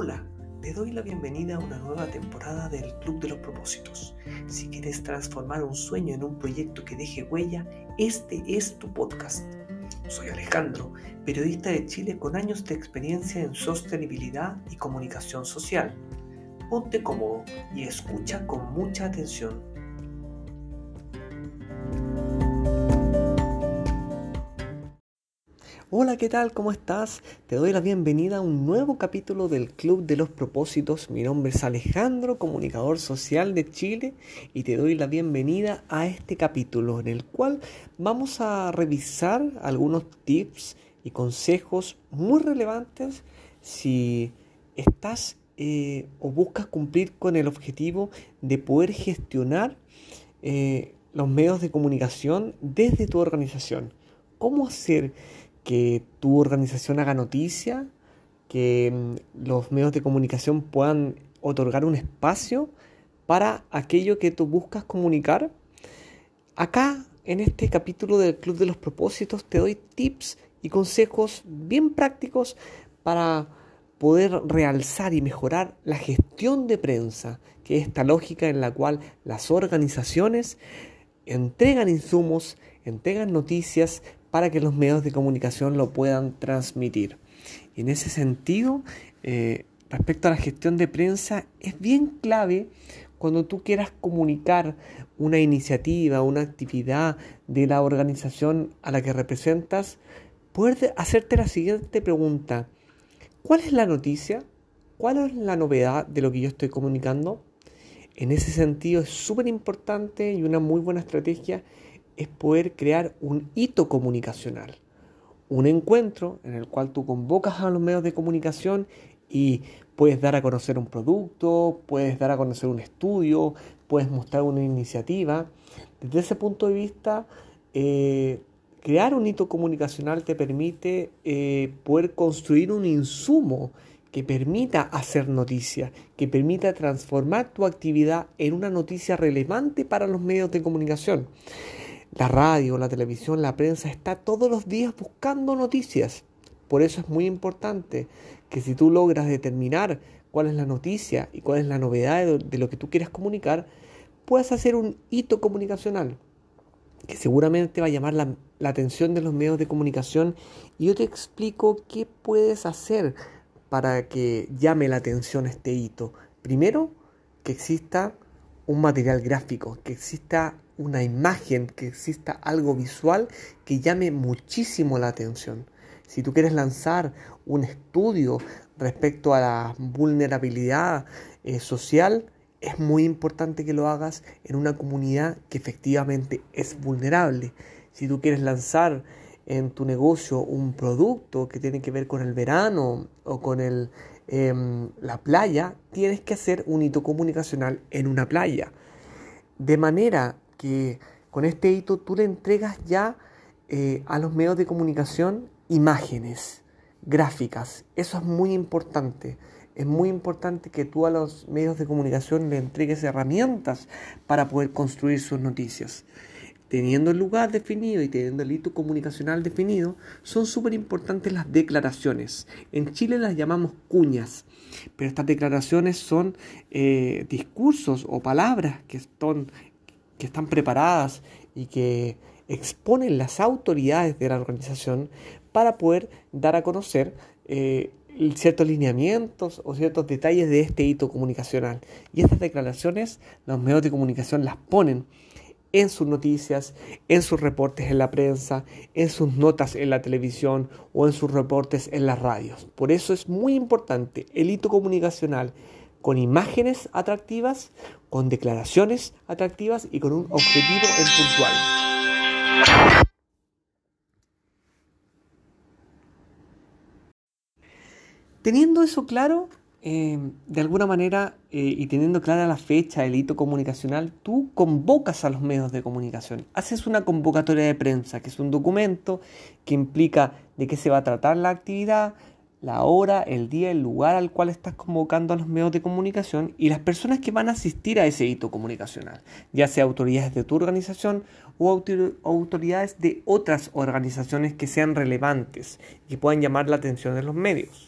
Hola, te doy la bienvenida a una nueva temporada del Club de los Propósitos. Si quieres transformar un sueño en un proyecto que deje huella, este es tu podcast. Soy Alejandro, periodista de Chile con años de experiencia en sostenibilidad y comunicación social. Ponte cómodo y escucha con mucha atención Hola, ¿qué tal? ¿Cómo estás? Te doy la bienvenida a un nuevo capítulo del Club de los Propósitos. Mi nombre es Alejandro, comunicador social de Chile, y te doy la bienvenida a este capítulo en el cual vamos a revisar algunos tips y consejos muy relevantes si estás eh, o buscas cumplir con el objetivo de poder gestionar eh, los medios de comunicación desde tu organización. ¿Cómo hacer que tu organización haga noticia, que mm, los medios de comunicación puedan otorgar un espacio para aquello que tú buscas comunicar. Acá, en este capítulo del Club de los Propósitos, te doy tips y consejos bien prácticos para poder realzar y mejorar la gestión de prensa, que es esta lógica en la cual las organizaciones entregan insumos, entregan noticias para que los medios de comunicación lo puedan transmitir. En ese sentido, eh, respecto a la gestión de prensa, es bien clave cuando tú quieras comunicar una iniciativa, una actividad de la organización a la que representas, poder hacerte la siguiente pregunta. ¿Cuál es la noticia? ¿Cuál es la novedad de lo que yo estoy comunicando? En ese sentido es súper importante y una muy buena estrategia es poder crear un hito comunicacional. Un encuentro en el cual tú convocas a los medios de comunicación y puedes dar a conocer un producto, puedes dar a conocer un estudio, puedes mostrar una iniciativa. Desde ese punto de vista, eh, crear un hito comunicacional te permite eh, poder construir un insumo que permita hacer noticia, que permita transformar tu actividad en una noticia relevante para los medios de comunicación. La radio, la televisión, la prensa está todos los días buscando noticias. Por eso es muy importante que si tú logras determinar cuál es la noticia y cuál es la novedad de lo que tú quieres comunicar, puedas hacer un hito comunicacional que seguramente va a llamar la, la, atención de los medios de comunicación y yo te explico qué puedes hacer para que llame la atención este hito. Primero, que exista un material gráfico, que exista una imagen, que exista algo visual que llame muchísimo la atención. Si tú quieres lanzar un estudio respecto a la vulnerabilidad eh, social, es muy importante que lo hagas en una comunidad que efectivamente es vulnerable. Si tú quieres lanzar en tu negocio un producto que tiene que ver con el verano o con el, em, la playa, tienes que hacer un hito comunicacional en una playa. De manera que con este hito tú le entregas ya eh, a los medios de comunicación imágenes, gráficas. Eso es muy importante. Es muy importante que tú a los medios de comunicación le entregues herramientas para poder construir sus noticias. Teniendo el lugar definido y teniendo el hito comunicacional definido, son súper importantes las declaraciones. En Chile las llamamos cuñas, pero estas declaraciones son eh, discursos o palabras que están preparadas y que exponen las autoridades de la organización para poder dar a conocer eh, ciertos lineamientos o ciertos detalles de este hito comunicacional. Y estas declaraciones los medios de comunicación las ponen en sus noticias, en sus reportes en la prensa, en sus notas en la televisión o en sus reportes en las radios. Por eso es muy importante el hito comunicacional con imágenes atractivas, con declaraciones atractivas y con un objetivo en puntual. Teniendo eso claro, eh, de alguna manera, eh, y teniendo clara la fecha, el hito comunicacional, tú convocas a los medios de comunicación. Haces una convocatoria de prensa, que es un documento que implica de qué se va a tratar la actividad, la hora, el día, el lugar al cual estás convocando a los medios de comunicación y las personas que van a asistir a ese hito comunicacional, ya sea autoridades de tu organización o autoridades de otras organizaciones que sean relevantes y puedan llamar la atención de los medios.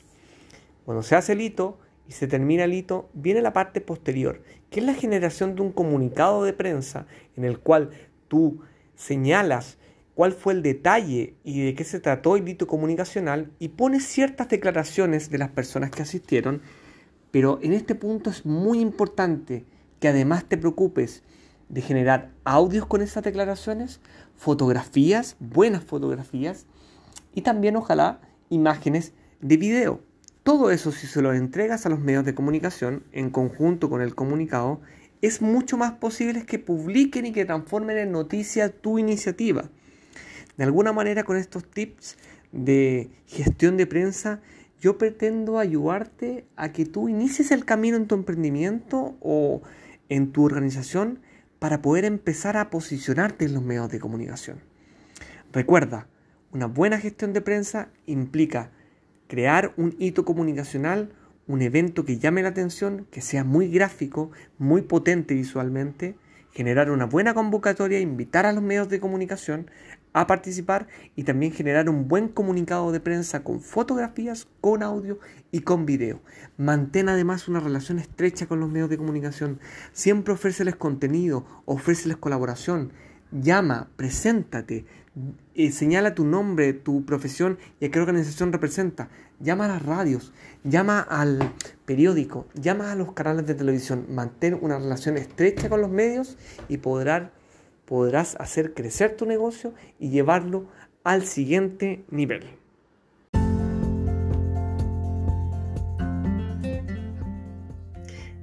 Cuando se hace el hito y se termina el hito, viene la parte posterior, que es la generación de un comunicado de prensa en el cual tú señalas cuál fue el detalle y de qué se trató el hito comunicacional y pones ciertas declaraciones de las personas que asistieron, pero en este punto es muy importante que además te preocupes de generar audios con esas declaraciones, fotografías, buenas fotografías y también ojalá imágenes de video. Todo eso si se lo entregas a los medios de comunicación en conjunto con el comunicado, es mucho más posible que publiquen y que transformen en noticia tu iniciativa. De alguna manera con estos tips de gestión de prensa, yo pretendo ayudarte a que tú inicies el camino en tu emprendimiento o en tu organización para poder empezar a posicionarte en los medios de comunicación. Recuerda, una buena gestión de prensa implica crear un hito comunicacional, un evento que llame la atención, que sea muy gráfico, muy potente visualmente, generar una buena convocatoria, invitar a los medios de comunicación a participar y también generar un buen comunicado de prensa con fotografías, con audio y con video. Mantén además una relación estrecha con los medios de comunicación. Siempre ofréceles contenido, ofréceles colaboración. Llama, preséntate, eh, señala tu nombre, tu profesión y a qué organización representa. Llama a las radios, llama al periódico, llama a los canales de televisión. Mantén una relación estrecha con los medios y podrás, podrás hacer crecer tu negocio y llevarlo al siguiente nivel.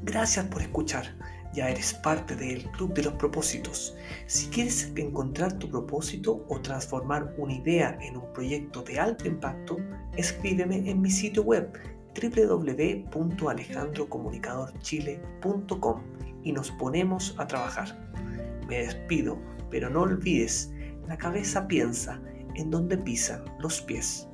Gracias por escuchar ya eres parte del Club de los Propósitos. Si quieres encontrar tu propósito o transformar una idea en un proyecto de alto impacto, escríbeme en mi sitio web www.alejandrocomunicadorchile.com y nos ponemos a trabajar. Me despido, pero no olvides, la cabeza piensa en donde pisan los pies.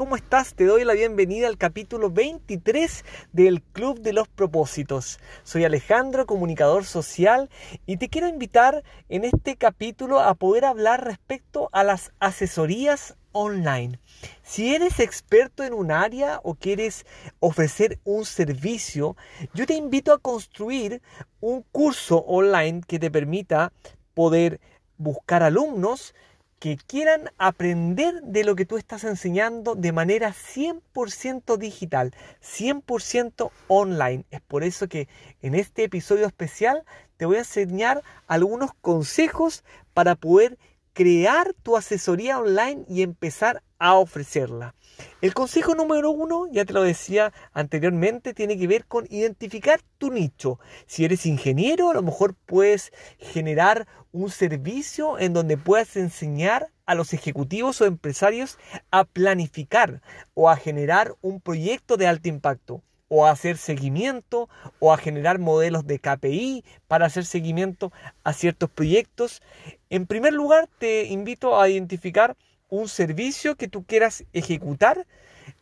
¿Cómo estás? Te doy la bienvenida al capítulo 23 del Club de los Propósitos. Soy Alejandro, comunicador social, y te quiero invitar en este capítulo a poder hablar respecto a las asesorías online. Si eres experto en un área o quieres ofrecer un servicio, yo te invito a construir un curso online que te permita poder buscar alumnos, que quieran aprender de lo que tú estás enseñando de manera 100% digital, 100% online. Es por eso que en este episodio especial te voy a enseñar algunos consejos para poder crear tu asesoría online y empezar a ofrecerla. El consejo número uno, ya te lo decía anteriormente, tiene que ver con identificar tu nicho. Si eres ingeniero, a lo mejor puedes generar un servicio en donde puedas enseñar a los ejecutivos o empresarios a planificar o a generar un proyecto de alto impacto o a hacer seguimiento o a generar modelos de KPI para hacer seguimiento a ciertos proyectos. En primer lugar, te invito a identificar un servicio que tú quieras ejecutar.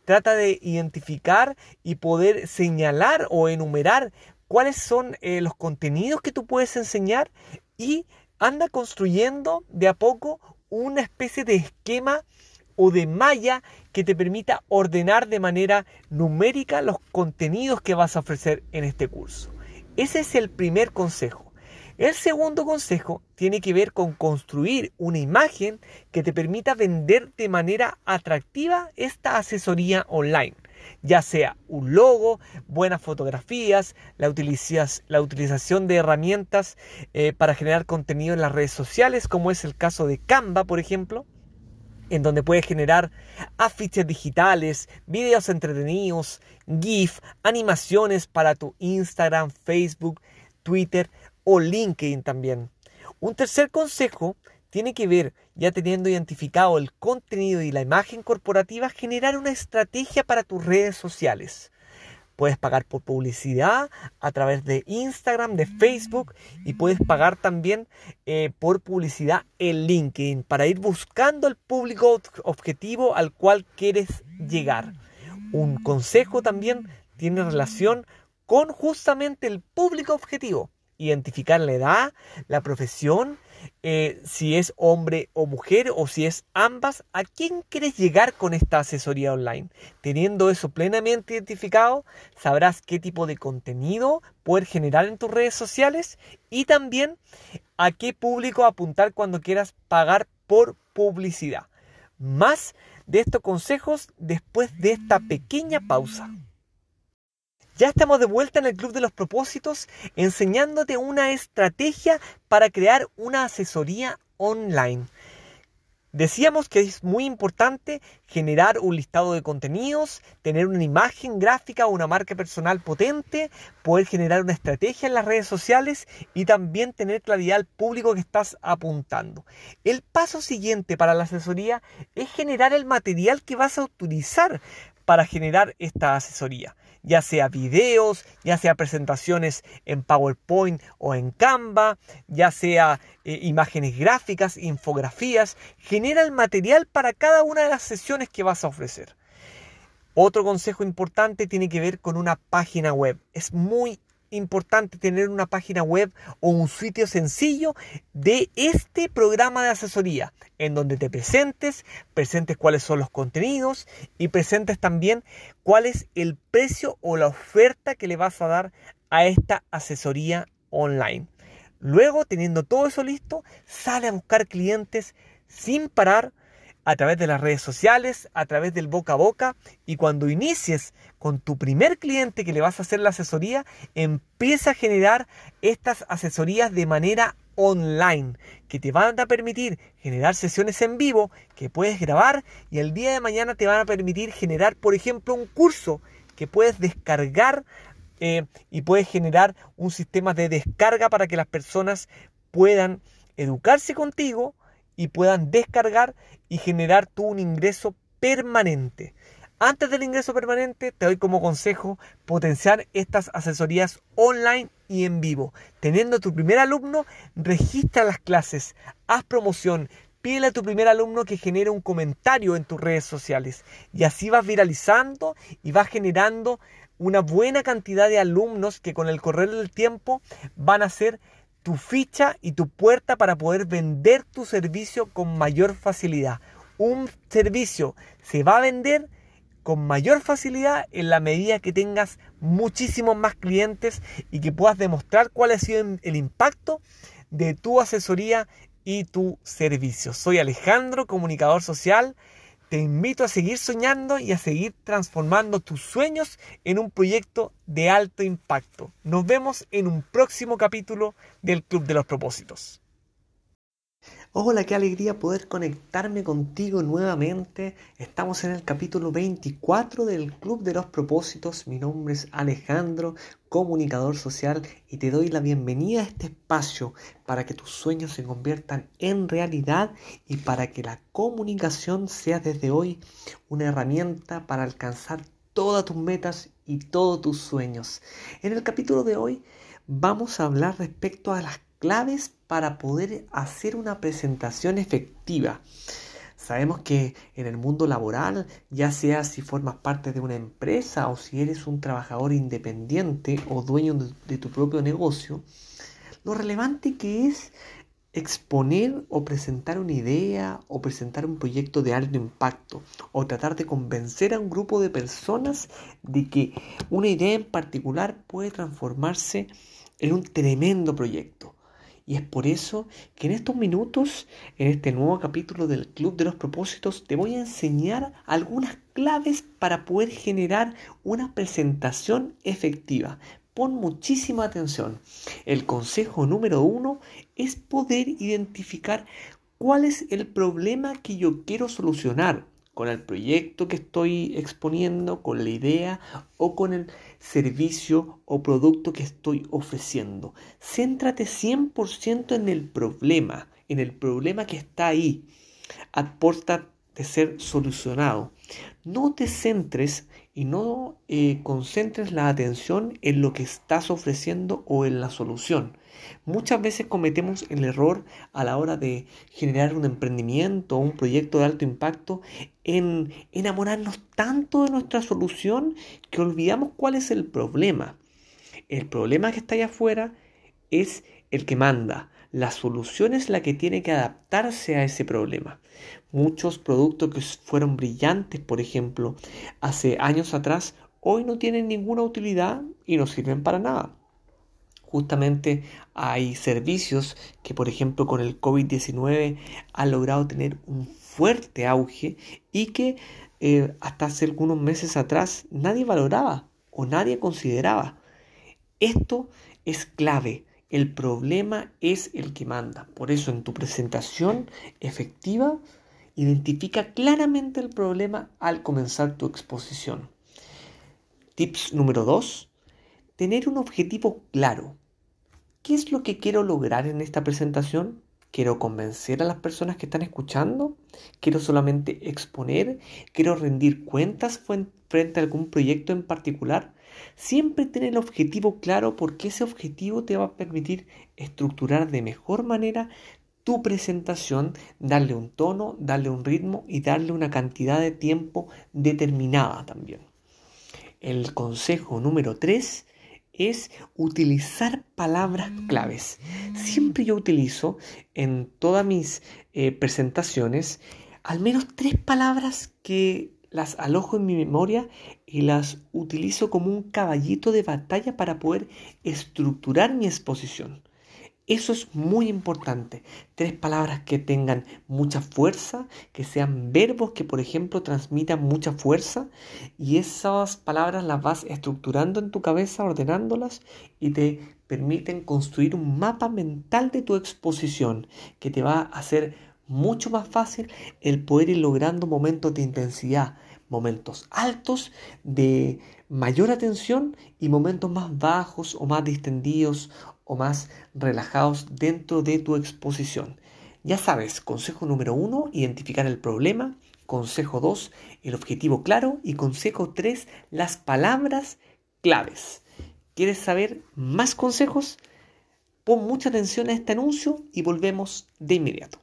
Trata de identificar y poder señalar o enumerar cuáles son eh, los contenidos que tú puedes enseñar y anda construyendo de a poco una especie de esquema o de malla que te permita ordenar de manera numérica los contenidos que vas a ofrecer en este curso. Ese es el primer consejo. El segundo consejo tiene que ver con construir una imagen que te permita vender de manera atractiva esta asesoría online ya sea un logo, buenas fotografías, la, utilización de herramientas eh, para generar contenido en las redes sociales, como es el caso de Canva, por ejemplo en donde puedes generar afiches digitales, videos entretenidos, GIF, animaciones para tu Instagram, Facebook, Twitter o LinkedIn también. Un tercer consejo tiene que ver, ya teniendo identificado el contenido y la imagen corporativa, generar una estrategia para tus redes sociales. Puedes pagar por publicidad a través de Instagram, de Facebook y puedes pagar también eh, por publicidad en LinkedIn para ir buscando el público objetivo al cual quieres llegar. Un consejo también tiene relación con justamente el público objetivo. Identificar la edad, la profesión, eh, si es hombre o mujer o si es ambas, a quién quieres llegar con esta asesoría online. Teniendo eso plenamente identificado, sabrás qué tipo de contenido poder generar en tus redes sociales y también a qué público apuntar cuando quieras pagar por publicidad. Más de estos consejos después de esta pequeña pausa. Ya estamos de vuelta en el Club de los Propósitos enseñándote una estrategia para crear una asesoría online. Decíamos que es muy importante generar un listado de contenidos, tener una imagen gráfica o una marca personal potente, poder generar una estrategia en las redes sociales y también tener claridad al público que estás apuntando. El paso siguiente para la asesoría es generar el material que vas a utilizar para generar esta asesoría ya sea videos, ya sea presentaciones en PowerPoint o en Canva, ya sea eh, imágenes gráficas, infografías, genera el material para cada una de las sesiones que vas a ofrecer. Otro consejo importante tiene que ver con una página web. Es muy importante tener una página web o un sitio sencillo de este programa de asesoría, en donde te presentes, presentes cuáles son los contenidos y presentes también cuál es el precio o la oferta que le vas a dar a esta asesoría online. Luego, teniendo todo eso listo, sale a buscar clientes sin parar a través de las redes sociales, a través del boca a boca y cuando inicies con tu primer cliente que le vas a hacer la asesoría, empieza a generar estas asesorías de manera online que te van a permitir generar sesiones en vivo que puedes grabar y el día de mañana te van a permitir generar, por ejemplo, un curso que puedes descargar eh, y puedes generar un sistema de descarga para que las personas puedan educarse contigo y puedan descargar y generar tú un ingreso permanente. Antes del ingreso permanente, te doy como consejo potenciar estas asesorías online y en vivo. Teniendo tu primer alumno, registra las clases, haz promoción, pídele a tu primer alumno que genere un comentario en tus redes sociales. Y así vas viralizando y vas generando una buena cantidad de alumnos que con el correr del tiempo van a ser tu ficha y tu puerta para poder vender tu servicio con mayor facilidad. Un servicio se va a vender con mayor facilidad en la medida que tengas muchísimos más clientes y que puedas demostrar cuál ha sido el impacto de tu asesoría y tu servicio. Soy Alejandro, comunicador social te invito a seguir soñando y a seguir transformando tus sueños en un proyecto de alto impacto. Nos vemos en un próximo capítulo del Club de los Propósitos. Hola, qué alegría poder conectarme contigo nuevamente. Estamos en el capítulo 24 del Club de los Propósitos. Mi nombre es Alejandro, comunicador social, y te doy la bienvenida a este espacio para que tus sueños se conviertan en realidad y para que la comunicación sea desde hoy una herramienta para alcanzar todas tus metas y todos tus sueños. En el capítulo de hoy vamos a hablar respecto a las claves para poder hacer una presentación efectiva. Sabemos que en el mundo laboral, ya sea si formas parte de una empresa o si eres un trabajador independiente o dueño de, tu propio negocio, lo relevante que es exponer o presentar una idea o presentar un proyecto de alto impacto o tratar de convencer a un grupo de personas de que una idea en particular puede transformarse en un tremendo proyecto. Y es por eso que en estos minutos, en este nuevo capítulo del Club de los Propósitos, te voy a enseñar algunas claves para poder generar una presentación efectiva. Pon muchísima atención. El consejo número uno es poder identificar cuál es el problema que yo quiero solucionar con el proyecto que estoy exponiendo, con la idea o con el servicio o producto que estoy ofreciendo. Céntrate 100% en el problema, en el problema que está ahí. Aporta de ser solucionado. No te centres y no eh, concentres la atención en lo que estás ofreciendo o en la solución. Muchas veces cometemos el error a la hora de generar un emprendimiento o un proyecto de alto impacto en enamorarnos tanto de nuestra solución que olvidamos cuál es el problema. El problema que está allá afuera es el que manda. La solución es la que tiene que adaptarse a ese problema. Muchos productos que fueron brillantes, por ejemplo, hace años atrás, hoy no tienen ninguna utilidad y no sirven para nada. Justamente hay servicios que, por ejemplo, con el COVID-19 han logrado tener un fuerte auge y que eh, hasta hace algunos meses atrás nadie valoraba o nadie consideraba. Esto es clave. El problema es el que manda. Por eso en tu presentación efectiva, identifica claramente el problema al comenzar tu exposición. Tips número 2. Tener un objetivo claro. ¿Qué es lo que quiero lograr en esta presentación? ¿Quiero convencer a las personas que están escuchando? ¿Quiero solamente exponer? ¿Quiero rendir cuentas frente a algún proyecto en particular? Siempre tener el objetivo claro porque ese objetivo te va a permitir estructurar de mejor manera tu presentación, darle un tono, darle un ritmo y darle una cantidad de tiempo determinada también. El consejo número 3 es utilizar palabras claves. Siempre yo utilizo en todas mis eh, presentaciones al menos tres palabras que las alojo en mi memoria y las utilizo como un caballito de batalla para poder estructurar mi exposición. Eso es muy importante. Tres palabras que tengan mucha fuerza, que sean verbos que, por ejemplo, transmitan mucha fuerza y esas palabras las vas estructurando en tu cabeza, ordenándolas y te permiten construir un mapa mental de tu exposición que te va a hacer mucho más fácil el poder ir logrando momentos de intensidad, momentos altos de mayor atención y momentos más bajos o más distendidos o más relajados dentro de tu exposición. Ya sabes, consejo número uno, identificar el problema. Consejo 2, el objetivo claro. Y consejo 3, las palabras claves. ¿Quieres saber más consejos? Pon mucha atención a este anuncio y volvemos de inmediato.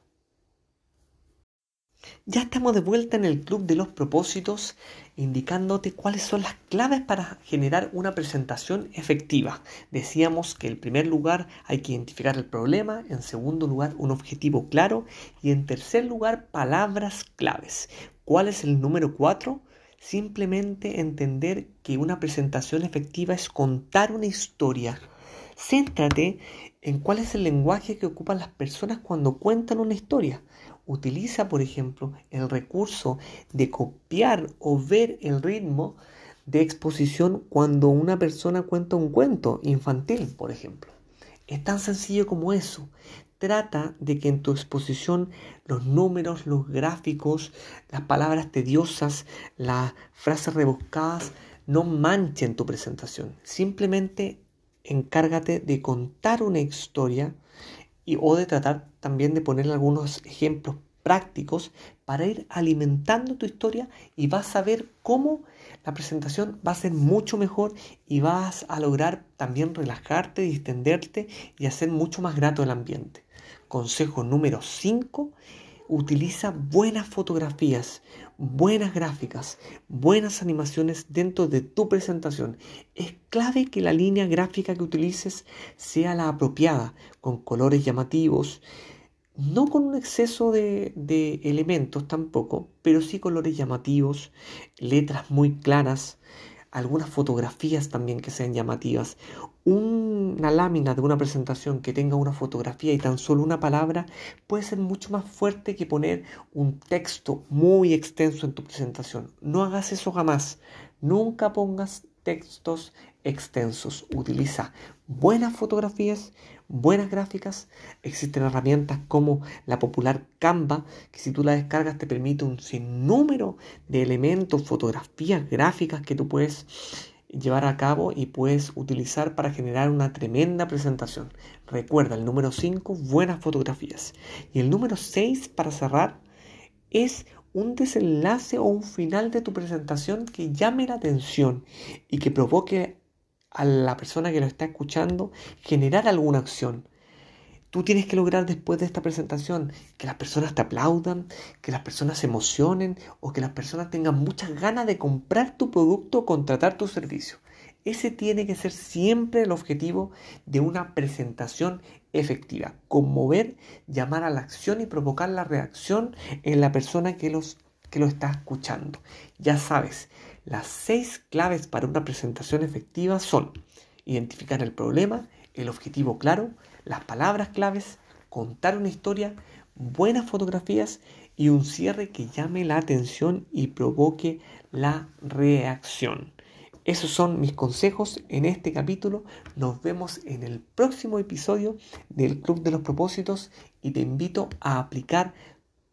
Ya estamos de vuelta en el Club de los Propósitos, indicándote cuáles son las claves para generar una presentación efectiva. Decíamos que en primer lugar hay que identificar el problema, en segundo lugar un objetivo claro y en tercer lugar palabras claves. ¿Cuál es el número cuatro? Simplemente entender que una presentación efectiva es contar una historia. Céntrate en cuál es el lenguaje que ocupan las personas cuando cuentan una historia utiliza, por ejemplo, el recurso de copiar o ver el ritmo de exposición cuando una persona cuenta un cuento infantil, por ejemplo. Es tan sencillo como eso. Trata de que en tu exposición los números, los gráficos, las palabras tediosas, las frases rebuscadas no manchen tu presentación. Simplemente encárgate de contar una historia y, o de tratar también de poner algunos ejemplos prácticos para ir alimentando tu historia y vas a ver cómo la presentación va a ser mucho mejor y vas a lograr también relajarte, distenderte y hacer mucho más grato el ambiente. Consejo número 5. Utiliza buenas fotografías, buenas gráficas, buenas animaciones dentro de tu presentación. Es clave que la línea gráfica que utilices sea la apropiada, con colores llamativos, no con un exceso de, elementos tampoco, pero sí colores llamativos, letras muy claras, algunas fotografías también que sean llamativas. Una lámina de una presentación que tenga una fotografía y tan solo una palabra puede ser mucho más fuerte que poner un texto muy extenso en tu presentación. No hagas eso jamás. Nunca pongas textos extensos. Utiliza buenas fotografías, buenas gráficas. Existen herramientas como la popular Canva, que si tú la descargas te permite un sinnúmero de elementos, fotografías, gráficas que tú puedes llevar a cabo y puedes utilizar para generar una tremenda presentación. Recuerda el número 5, buenas fotografías. Y el número 6, para cerrar, es un desenlace o un final de tu presentación que llame la atención y que provoque a la persona que lo está escuchando generar alguna acción. Tú tienes que lograr después de esta presentación que las personas te aplaudan, que las personas se emocionen o que las personas tengan muchas ganas de comprar tu producto o contratar tu servicio. Ese tiene que ser siempre el objetivo de una presentación efectiva. Conmover, llamar a la acción y provocar la reacción en la persona que, los, que lo está escuchando. Ya sabes, las seis claves para una presentación efectiva son identificar el problema, el objetivo claro, las palabras claves, contar una historia, buenas fotografías y un cierre que llame la atención y provoque la reacción. Esos son mis consejos en este capítulo. Nos vemos en el próximo episodio del Club de los Propósitos y te invito a aplicar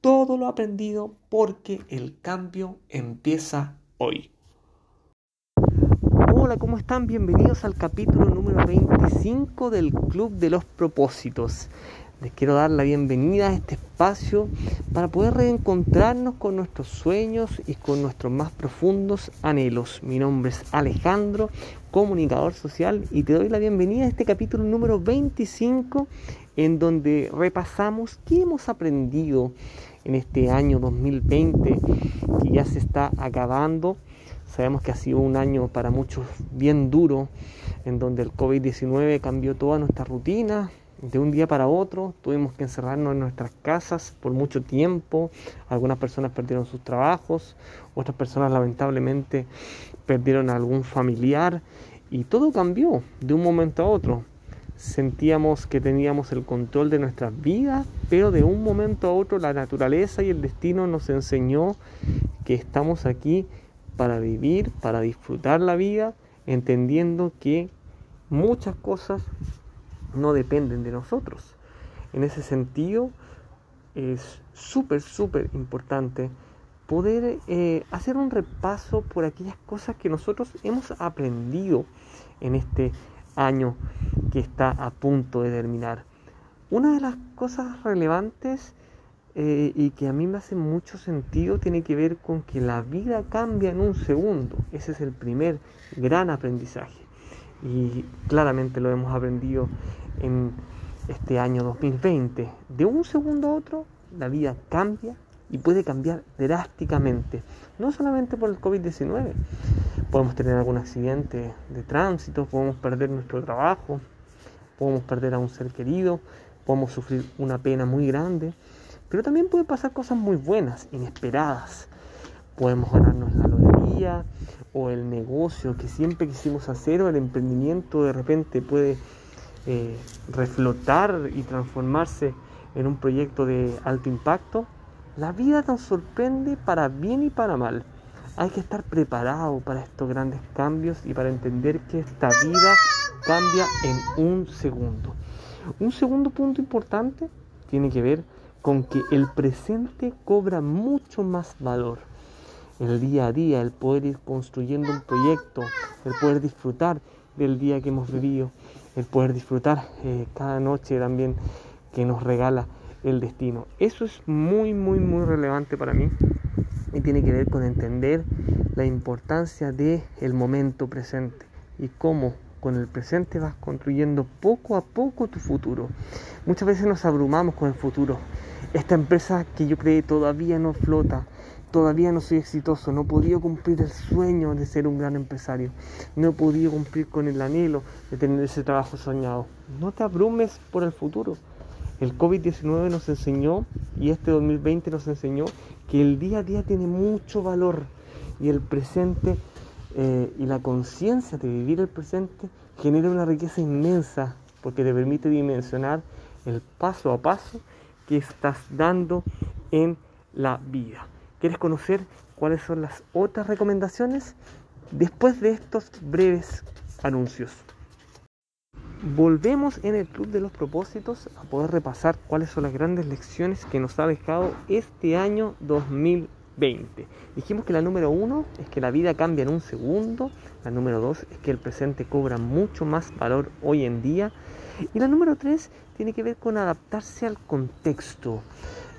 todo lo aprendido porque el cambio empieza hoy. ¿Cómo están? Bienvenidos al capítulo número 25 del Club de los Propósitos. Les quiero dar la bienvenida a este espacio para poder reencontrarnos con nuestros sueños y con nuestros más profundos anhelos. Mi nombre es Alejandro, comunicador social, y te doy la bienvenida a este capítulo número 25 en donde repasamos qué hemos aprendido en este año 2020 que ya se está acabando. Sabemos que ha sido un año para muchos bien duro, en donde el COVID-19 cambió toda nuestra rutina, de un día para otro tuvimos que encerrarnos en nuestras casas por mucho tiempo. Algunas personas perdieron sus trabajos, otras personas lamentablemente perdieron a algún familiar y todo cambió de un momento a otro. Sentíamos que teníamos el control de nuestras vidas, pero de un momento a otro la naturaleza y el destino nos enseñó que estamos aquí para vivir, para disfrutar la vida, entendiendo que muchas cosas no dependen de nosotros. En ese sentido, es súper, súper importante poder eh, hacer un repaso por aquellas cosas que nosotros hemos aprendido en este año que está a punto de terminar. Una de las cosas relevantes eh, y que a mí me hace mucho sentido tiene que ver con que la vida cambia en un segundo. Ese es el primer gran aprendizaje. Y claramente lo hemos aprendido en este año 2020. De un segundo a otro, la vida cambia y puede cambiar drásticamente. No solamente por el COVID-19. Podemos tener algún accidente de tránsito, podemos perder nuestro trabajo, podemos perder a un ser querido, podemos sufrir una pena muy grande, pero también pueden pasar cosas muy buenas, inesperadas. Podemos ganarnos la lotería o el negocio que siempre quisimos hacer o el emprendimiento de repente puede eh, reflotar y transformarse en un proyecto de alto impacto, la vida nos sorprende para bien y para mal. Hay que estar preparado para estos grandes cambios y para entender que esta vida cambia en un segundo. Un segundo punto importante tiene que ver con que el presente cobra mucho más valor. El día a día, el poder ir construyendo un proyecto, el poder disfrutar del día que hemos vivido, el poder disfrutar eh, cada noche también que nos regala el destino. Eso es muy, muy, muy relevante para mí y tiene que ver con entender la importancia del el momento presente y cómo con el presente vas construyendo poco a poco tu futuro. Muchas veces nos abrumamos con el futuro. Esta empresa que yo creé todavía no flota, todavía no soy exitoso, no he podido cumplir el sueño de ser un gran empresario, no he podido cumplir con el anhelo de tener ese trabajo soñado. No te abrumes por el futuro. El COVID-19 nos enseñó y este 2020 nos enseñó que el día a día tiene mucho valor y el presente eh, y la conciencia de vivir el presente genera una riqueza inmensa porque te permite dimensionar el paso a paso que estás dando en la vida. ¿Quieres conocer cuáles son las otras recomendaciones? Después de estos breves anuncios. Volvemos en el Club de los Propósitos a poder repasar cuáles son las grandes lecciones que nos ha dejado este año 2020. Dijimos que la número uno es que la vida cambia en un segundo, la número dos es que el presente cobra mucho más valor hoy en día y la número tres tiene que ver con adaptarse al contexto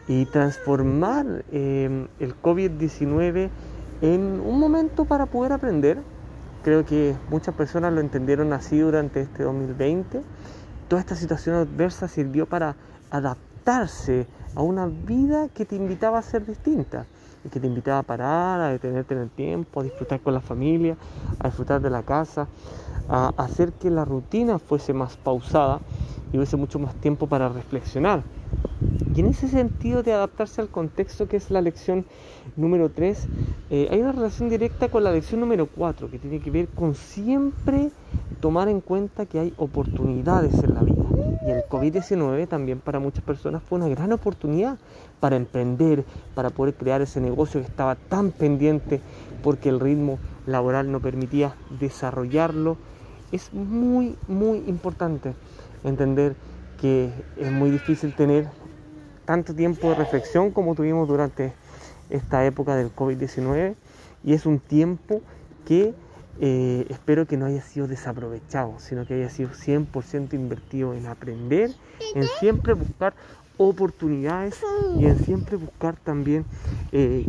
y transformar em, el COVID-19 en un momento para poder aprender. Creo que muchas personas lo entendieron así durante este 2020. Toda esta situación adversa sirvió para adaptarse a una vida que te invitaba a ser distinta. y que te invitaba a parar, a detenerte en el tiempo, a disfrutar con la familia, a disfrutar de la casa, a hacer que la rutina fuese más pausada y hubiese mucho más tiempo para reflexionar. Y en ese sentido de adaptarse al contexto que es la lección número 3, eh, hay una relación directa con la lección número 4, que tiene que ver con siempre tomar en cuenta que hay oportunidades en la vida. Y el COVID-19 también para muchas personas fue una gran oportunidad para emprender, para poder crear ese negocio que estaba tan pendiente porque el ritmo laboral no permitía desarrollarlo. Es muy, muy importante entender que es muy difícil tener tanto tiempo de reflexión como tuvimos durante esta época del COVID-19 y es un tiempo que eh, espero que no haya sido desaprovechado, sino que haya sido 100% invertido en aprender, en siempre buscar oportunidades y en siempre buscar también eh,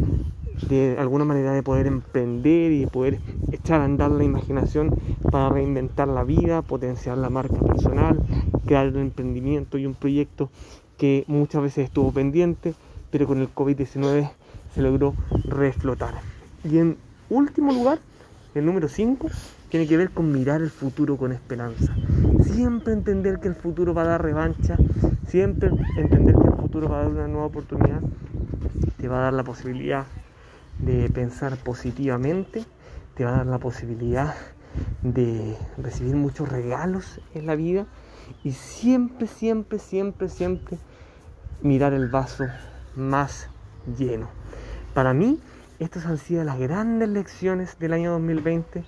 de alguna manera de poder emprender y poder echar a andar la imaginación para reinventar la vida, potenciar la marca personal, crear un emprendimiento y un proyecto que muchas veces estuvo pendiente, pero con el COVID-19 se logró reflotar. Y en último lugar, el número 5 tiene que ver con mirar el futuro con esperanza. Siempre entender que el futuro va a dar revancha, siempre entender que el futuro va a dar una nueva oportunidad, te va a dar la posibilidad de pensar positivamente, te va a dar la posibilidad de recibir muchos regalos en la vida y siempre, siempre, siempre, siempre mirar el vaso más lleno. Para mí, estas han sido las grandes lecciones del año 2020,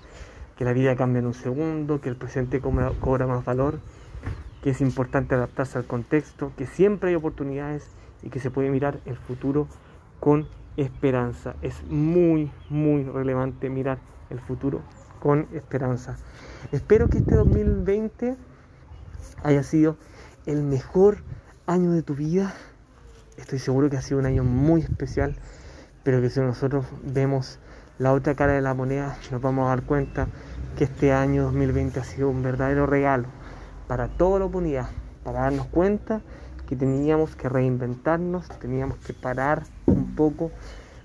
que la vida cambia en un segundo, que el presente cobra más valor, que es importante adaptarse al contexto, que siempre hay oportunidades y que se puede mirar el futuro con esperanza. Es muy, muy relevante mirar el futuro con esperanza. Espero que este 2020 haya sido el mejor año de tu vida. Estoy seguro que ha sido un año muy especial, pero que si nosotros vemos la otra cara de la moneda, nos vamos a dar cuenta que este año 2020 ha sido un verdadero regalo para toda la comunidad, para darnos cuenta que teníamos que reinventarnos, teníamos que parar un poco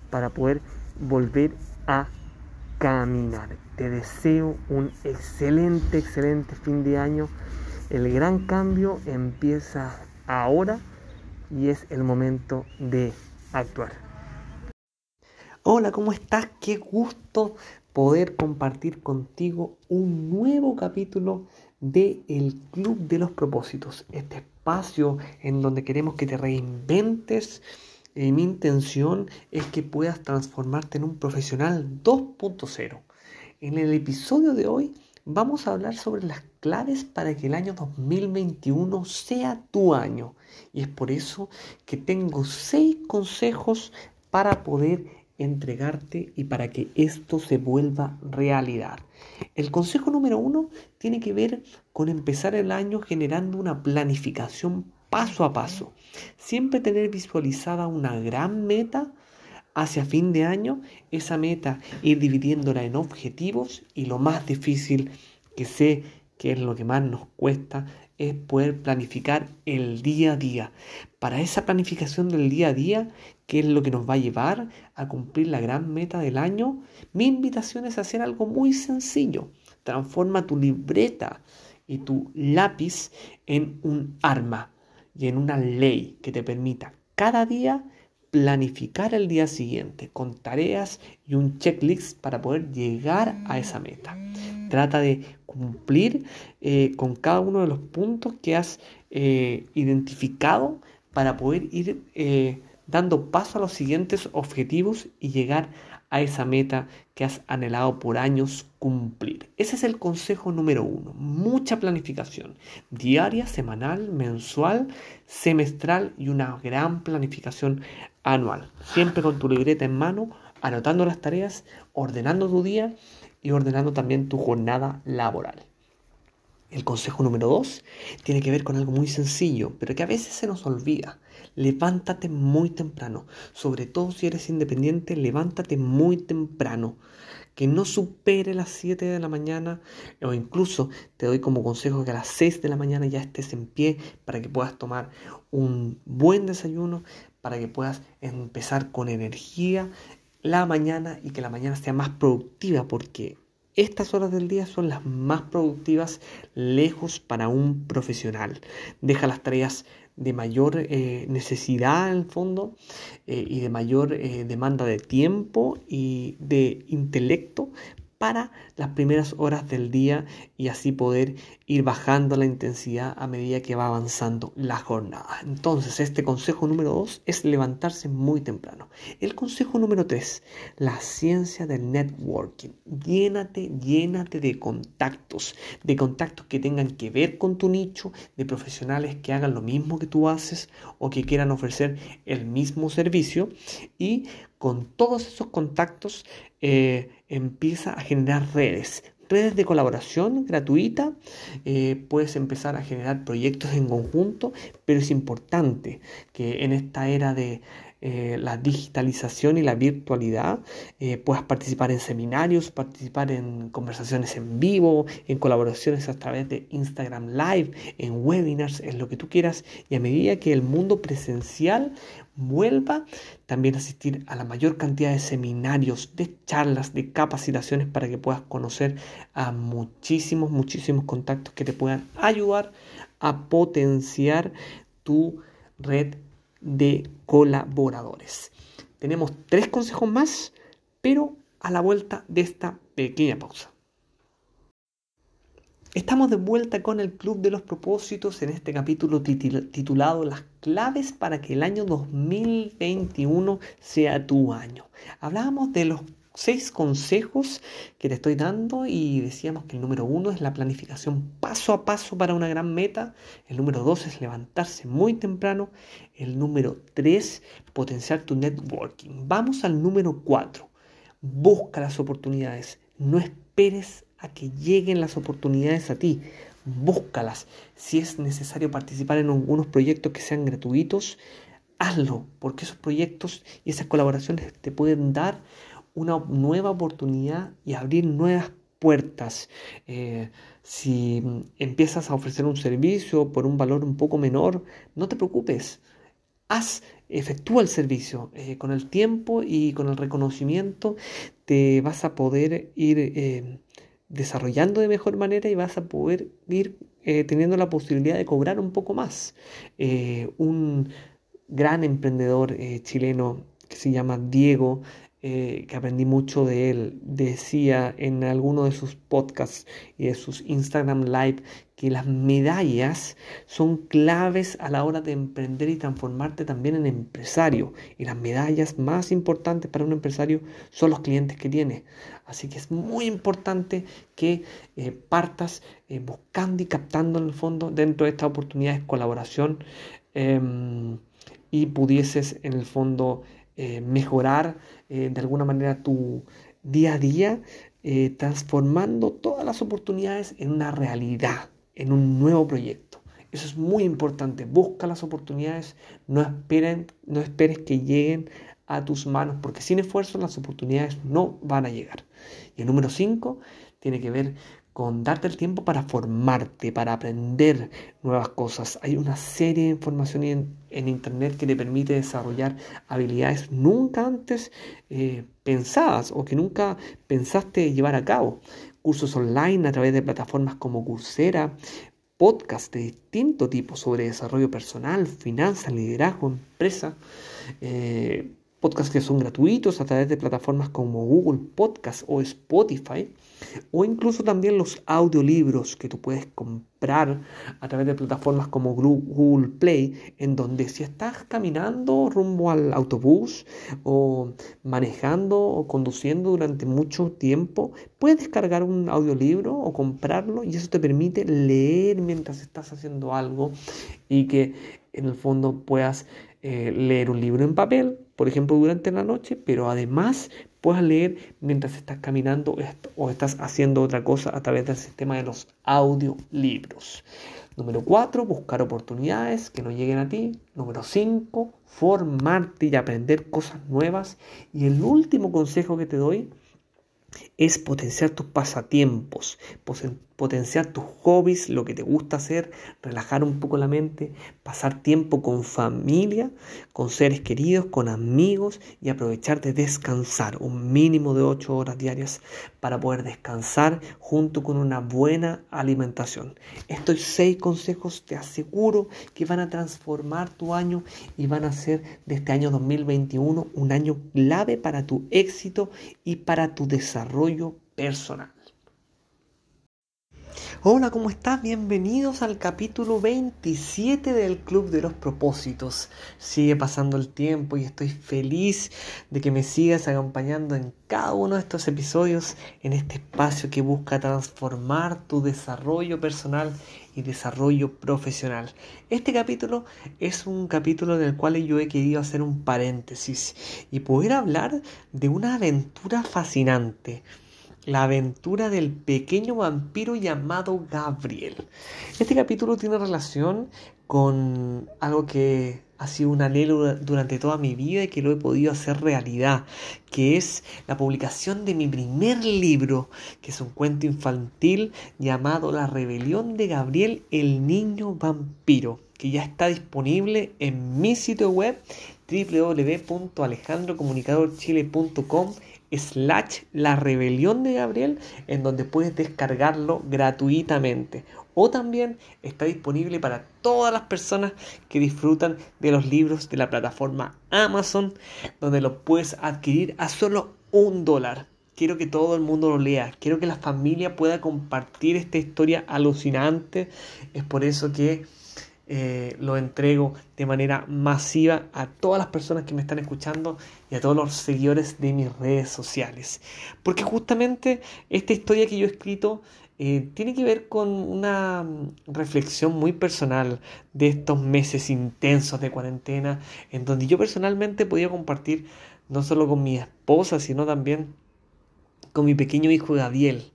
para poder volver a caminar. Te deseo un excelente, excelente fin de año. El gran cambio empieza ahora y es el momento de actuar. Hola, ¿cómo estás? Qué gusto poder compartir contigo un nuevo capítulo de El Club de los Propósitos, este espacio en donde queremos que te reinventes. Eh, mi intención es que puedas transformarte en un profesional 2.0. En el episodio de hoy vamos a hablar sobre las claves para que el año 2021 sea tu año. Y es por eso que tengo seis consejos para poder entregarte y para que esto se vuelva realidad. El consejo número uno tiene que ver con empezar el año generando una planificación paso a paso. Siempre tener visualizada una gran meta hacia fin de año, esa meta ir dividiéndola en objetivos y lo más difícil que sé que es lo que más nos cuesta es poder planificar el día a día. Para esa planificación del día a día, que es lo que nos va a llevar a cumplir la gran meta del año, mi invitación es hacer algo muy sencillo. Transforma tu libreta y tu lápiz en un arma y en una ley que te permita cada día planificar el día siguiente con tareas y un checklist para poder llegar a esa meta. Trata de cumplir eh, con cada uno de los puntos que has eh, identificado para poder ir eh, dando paso a los siguientes objetivos y llegar a esa meta que has anhelado por años cumplir. Ese es el consejo número uno. Mucha planificación diaria, semanal, mensual, semestral y una gran planificación anual. Siempre con tu libreta en mano, anotando las tareas, ordenando tu día y ordenando también tu jornada laboral. El consejo número dos tiene que ver con algo muy sencillo, pero que a veces se nos olvida. Levántate muy temprano. Sobre todo si eres independiente, levántate muy temprano. que no supere las 7 de la mañana o incluso te doy como consejo que a las 6 de la mañana ya estés en pie para que puedas tomar un buen desayuno, para que puedas empezar con energía la mañana y que la mañana sea más productiva porque estas horas del día son las más productivas lejos para un profesional. Deja las tareas de mayor eh, necesidad en el fondo eh, y de mayor eh, demanda de tiempo y de intelecto para las primeras horas del día y así poder ir bajando la intensidad a medida que va avanzando la jornada. Entonces, este consejo número 2 es levantarse muy temprano. El consejo número 3, la ciencia del networking. Llénate, llénate de contactos, de contactos que tengan que ver con tu nicho, de profesionales que hagan lo mismo que tú haces o que quieran ofrecer el mismo servicio y con todos esos contactos eh, empieza a generar redes, redes de colaboración gratuita, eh, puedes empezar a generar proyectos en conjunto, pero es importante que en esta era de eh, la digitalización y la virtualidad, eh, puedas participar en seminarios, participar en conversaciones en vivo, en colaboraciones a través de Instagram Live, en webinars, en lo que tú quieras. Y a medida que el mundo presencial vuelva, también asistir a la mayor cantidad de seminarios, de charlas, de capacitaciones para que puedas conocer a muchísimos, muchísimos contactos que te puedan ayudar a potenciar tu red de colaboradores. Tenemos tres consejos más, pero a la vuelta de esta pequeña pausa. Estamos de vuelta con el Club de los Propósitos en este capítulo titulado Las claves para que el año 2021 sea tu año. Hablábamos de los seis consejos que te estoy dando y decíamos que el número uno es la planificación paso a paso para una gran meta, el número dos es levantarse muy temprano, el número tres, potenciar tu networking. Vamos al número cuatro, busca las oportunidades, no esperes a que lleguen las oportunidades a ti, búscalas. Si es necesario participar en algunos proyectos que sean gratuitos, hazlo, porque esos proyectos y esas colaboraciones te pueden dar una nueva oportunidad y abrir nuevas puertas. Eh, si empiezas a ofrecer un servicio por un valor un poco menor, no te preocupes. Haz, efectúa el servicio. Eh, con el tiempo y con el reconocimiento te vas a poder ir eh, desarrollando de mejor manera y vas a poder ir teniendo la posibilidad de cobrar un poco más. un gran emprendedor chileno que se llama Diego eh, que aprendí mucho de él, decía en alguno de sus podcasts y de sus Instagram Live que las medallas son claves a la hora de emprender y transformarte también en empresario. Y las medallas más importantes para un empresario son los clientes que tiene. Así que es muy importante que eh, partas eh, buscando y captando en el fondo dentro de estas oportunidades de colaboración em, y pudieses en el fondo eh, mejorar de alguna manera tu día a día, transformando todas las oportunidades en una realidad, en un nuevo proyecto. Eso es muy importante. Busca las oportunidades, no, esperen, no esperes que lleguen a tus manos, porque sin esfuerzo las oportunidades no van a llegar. Y el número 5 tiene que ver con darte el tiempo para formarte, para aprender nuevas cosas. Hay una serie de información en, Internet que te permite desarrollar habilidades nunca antes eh, pensadas o que nunca pensaste llevar a cabo. Cursos online a través de plataformas como Coursera, podcasts de distinto tipo sobre desarrollo personal, finanzas, liderazgo, empresa. Eh, podcasts que son gratuitos a través de plataformas como Google Podcast o Spotify o incluso también los audiolibros que tú puedes comprar a través de plataformas como Google Play, en donde si estás caminando rumbo al autobús o manejando o conduciendo durante mucho tiempo, puedes descargar un audiolibro o comprarlo y eso te permite leer mientras estás haciendo algo y que en el fondo puedas eh, leer un libro en papel, por ejemplo, durante la noche, pero además puedas leer mientras estás caminando o estás haciendo otra cosa a través del sistema de los audiolibros. Número 4, buscar oportunidades que no lleguen a ti. Número 5, formarte y aprender cosas nuevas. Y el último consejo que te doy es potenciar tus pasatiempos, potenciar tus hobbies, lo que te gusta hacer, relajar un poco la mente, pasar tiempo con familia, con seres queridos, con amigos y aprovechar de descansar un mínimo de 8 horas diarias para poder descansar junto con una buena alimentación. Estos seis consejos te aseguro que van a transformar tu año y van a ser de este año 2021 un año clave para tu éxito y para tu desarrollo personal. Hola, ¿cómo estás? Bienvenidos al capítulo 27 del Club de los Propósitos. Sigue pasando el tiempo y estoy feliz de que me sigas acompañando en cada uno de estos episodios en este espacio que busca transformar tu desarrollo personal y desarrollo profesional. Este capítulo es un capítulo en el cual yo he querido hacer un paréntesis y poder hablar de una aventura fascinante la aventura del pequeño vampiro llamado Gabriel. Este capítulo tiene relación con algo que ha sido un anhelo durante toda mi vida y que lo he podido hacer realidad, que es la publicación de mi primer libro, que es un cuento infantil llamado La rebelión de Gabriel el niño vampiro, que ya está disponible en mi sitio web www.alejandrocomunicadorchile.com slash la rebelión de Gabriel en donde puedes descargarlo gratuitamente. O también está disponible para todas las personas que disfrutan de los libros de la plataforma Amazon donde los puedes adquirir a solo un dólar. Quiero que todo el mundo lo lea, quiero que la familia pueda compartir esta historia alucinante. Es por eso que eh, lo entrego de manera masiva a todas las personas que me están escuchando y a todos los seguidores de mis redes sociales. Porque justamente esta historia que yo he escrito eh, tiene que ver con una reflexión muy personal de estos meses intensos de cuarentena, en donde yo personalmente podía compartir no solo con mi esposa, sino también con mi pequeño hijo Gabriel